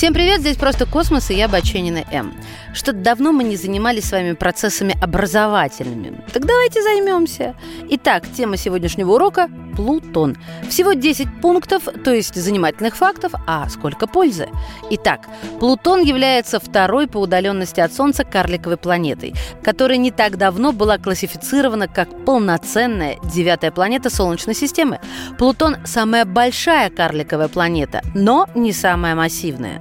Всем привет, здесь просто космос, и я Баченина М. Что-то давно мы не занимались с вами процессами образовательными. Так давайте займемся. Итак, тема сегодняшнего урока – Плутон. Всего 10 пунктов, то есть занимательных фактов, а сколько пользы. Итак, Плутон является второй по удаленности от Солнца карликовой планетой, которая не так давно была классифицирована как полноценная девятая планета Солнечной системы. Плутон – самая большая карликовая планета, но не самая массивная.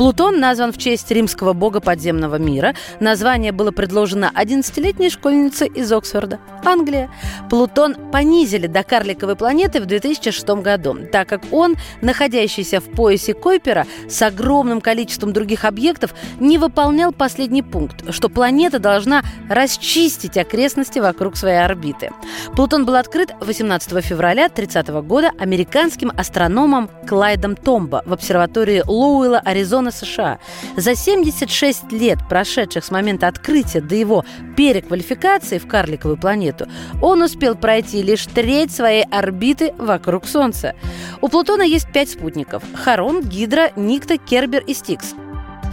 Плутон назван в честь римского бога подземного мира. Название было предложено 11-летней школьнице из Оксфорда, Англия. Плутон понизили до карликовой планеты в 2006 году, так как он, находящийся в поясе Койпера с огромным количеством других объектов, не выполнял последний пункт, что планета должна расчистить окрестности вокруг своей орбиты. Плутон был открыт 18 февраля 30 года американским астрономом Клайдом Томбо в обсерватории Лоуэлла, Аризона, США. За 76 лет, прошедших с момента открытия до его переквалификации в карликовую планету, он успел пройти лишь треть своей орбиты вокруг Солнца. У Плутона есть пять спутников – Харон, Гидра, Никта, Кербер и Стикс.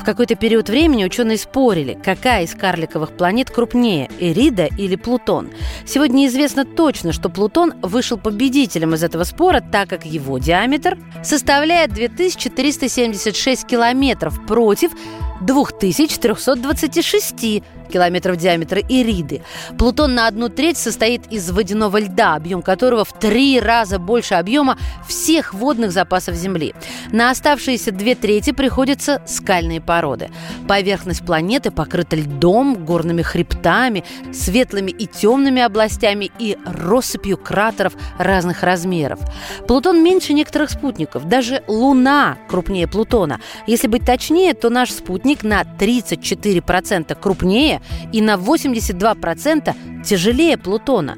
Какой-то период времени ученые спорили, какая из карликовых планет крупнее – Эрида или Плутон. Сегодня известно точно, что Плутон вышел победителем из этого спора, так как его диаметр составляет 2376 километров против 2326 километров диаметра Ириды. Плутон на одну треть состоит из водяного льда, объем которого в три раза больше объема всех водных запасов Земли. На оставшиеся две трети приходятся скальные породы. Поверхность планеты покрыта льдом, горными хребтами, светлыми и темными областями и россыпью кратеров разных размеров. Плутон меньше некоторых спутников. Даже Луна крупнее Плутона. Если быть точнее, то наш спутник на 34% крупнее и на 82% тяжелее Плутона.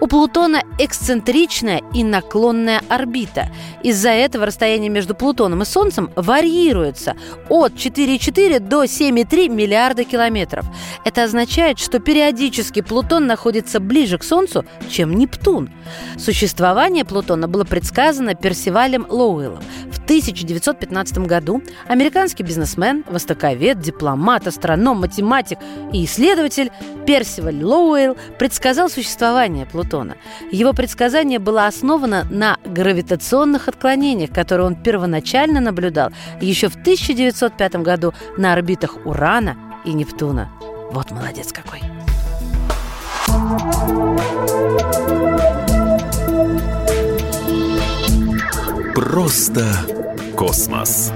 У Плутона эксцентричная и наклонная орбита. Из-за этого расстояние между Плутоном и Солнцем варьируется от 4,4 до 7,3 миллиарда километров. Это означает, что периодически Плутон находится ближе к Солнцу, чем Нептун. Существование Плутона было предсказано Персивалем Лоуэллом. В 1915 году американский бизнесмен, востоковед, дипломат, астроном, математик и исследователь Персиваль Лоуэлл предсказал существование Плутона. Его предсказание было основано на гравитационных отклонениях, которые он первоначально наблюдал еще в 1905 году на орбитах Урана и Нептуна. Вот молодец какой. Просто космос.